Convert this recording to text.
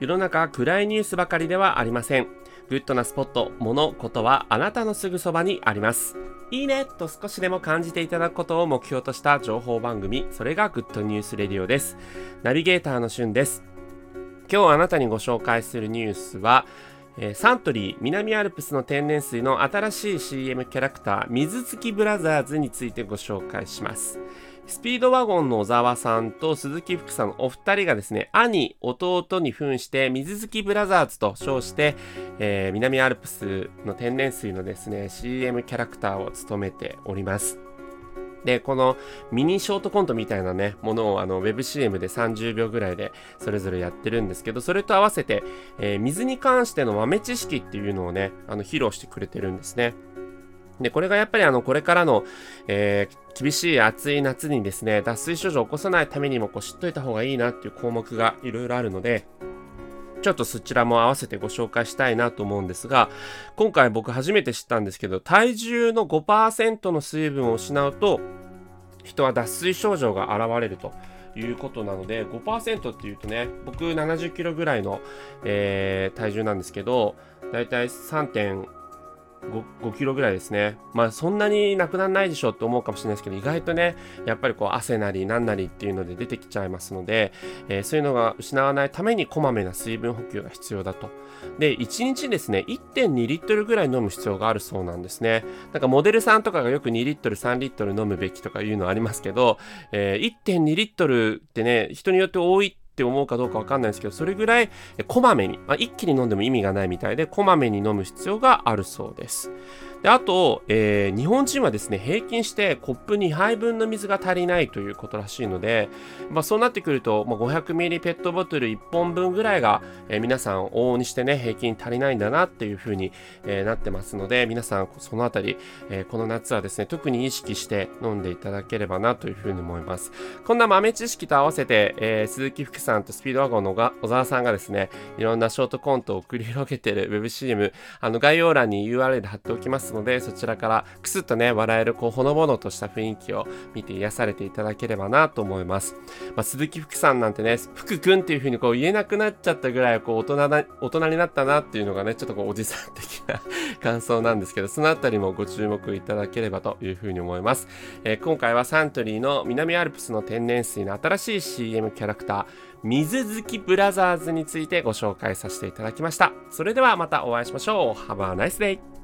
世の中暗いニュースばかりではありません。グッドなスポット、物、ことはあなたのすぐそばにあります。いいねと少しでも感じていただくことを目標とした情報番組、それが Good News Radio です。ナビゲーターのしゅんです。今日あなたにご紹介するニュースは、えサントリー南アルプスの天然水の新しい CM キャラクター水好きブラザーズについてご紹介します。スピードワゴンの小沢さんと鈴木福さんのお二人がですね、兄、弟に扮して水好きブラザーズと称して、えー、南アルプスの天然水のですね、CM キャラクターを務めております。で、このミニショートコントみたいなね、ものをあの WebCM で30秒ぐらいでそれぞれやってるんですけど、それと合わせて、えー、水に関しての豆知識っていうのをね、あの披露してくれてるんですね。で、これがやっぱりあの、これからの、えー、厳しい暑い夏にですね、脱水症状を起こさないためにも、こう、知っといた方がいいなっていう項目がいろいろあるので、ちょっとそちらも合わせてご紹介したいなと思うんですが、今回僕初めて知ったんですけど、体重の5%の水分を失うと、人は脱水症状が現れると。いうことなので5%っていうとね僕70キロぐらいの、えー、体重なんですけどだいたい3 5, 5キロぐらいですね。まあそんなになくならないでしょって思うかもしれないですけど、意外とね、やっぱりこう汗なりなんなりっていうので出てきちゃいますので、えー、そういうのが失わないためにこまめな水分補給が必要だと。で、1日ですね、1.2リットルぐらい飲む必要があるそうなんですね。なんかモデルさんとかがよく2リットル、3リットル飲むべきとかいうのありますけど、えー、1.2リットルってね、人によって多いってって思うかどうかわかんないですけど、それぐらいこまめに、まあ、一気に飲んでも意味がないみたいで、こまめに飲む必要があるそうです。であと、えー、日本人はですね、平均してコップ2杯分の水が足りないということらしいので、まあ、そうなってくると、まあ、500ミリペットボトル1本分ぐらいが、えー、皆さん往々にしてね、平均足りないんだなっていうふうに、えー、なってますので、皆さんそのあたり、えこの夏はですね、特に意識して飲んでいただければなというふうに思います。こんな豆知識と合わせて、え鈴木福さんとスピードワゴンの小沢さんがですね、いろんなショートコントを繰り広げてる WebCM、あの概要欄に URL 貼っておきますますので、そちらからクスッとね、笑える、こう、ほのぼのとした雰囲気を見て癒されていただければなと思います。まあ、鈴木福さんなんてね、福くんっていう風にこう言えなくなっちゃったぐらい、こう、大人な、大人になったなっていうのがね、ちょっとこう、おじさん的な 感想なんですけど、そのあたりもご注目いただければという風に思います。えー、今回はサントリーの南アルプスの天然水の新しい CM キャラクター、水月ブラザーズについてご紹介させていただきました。それではまたお会いしましょう。Have a nice day!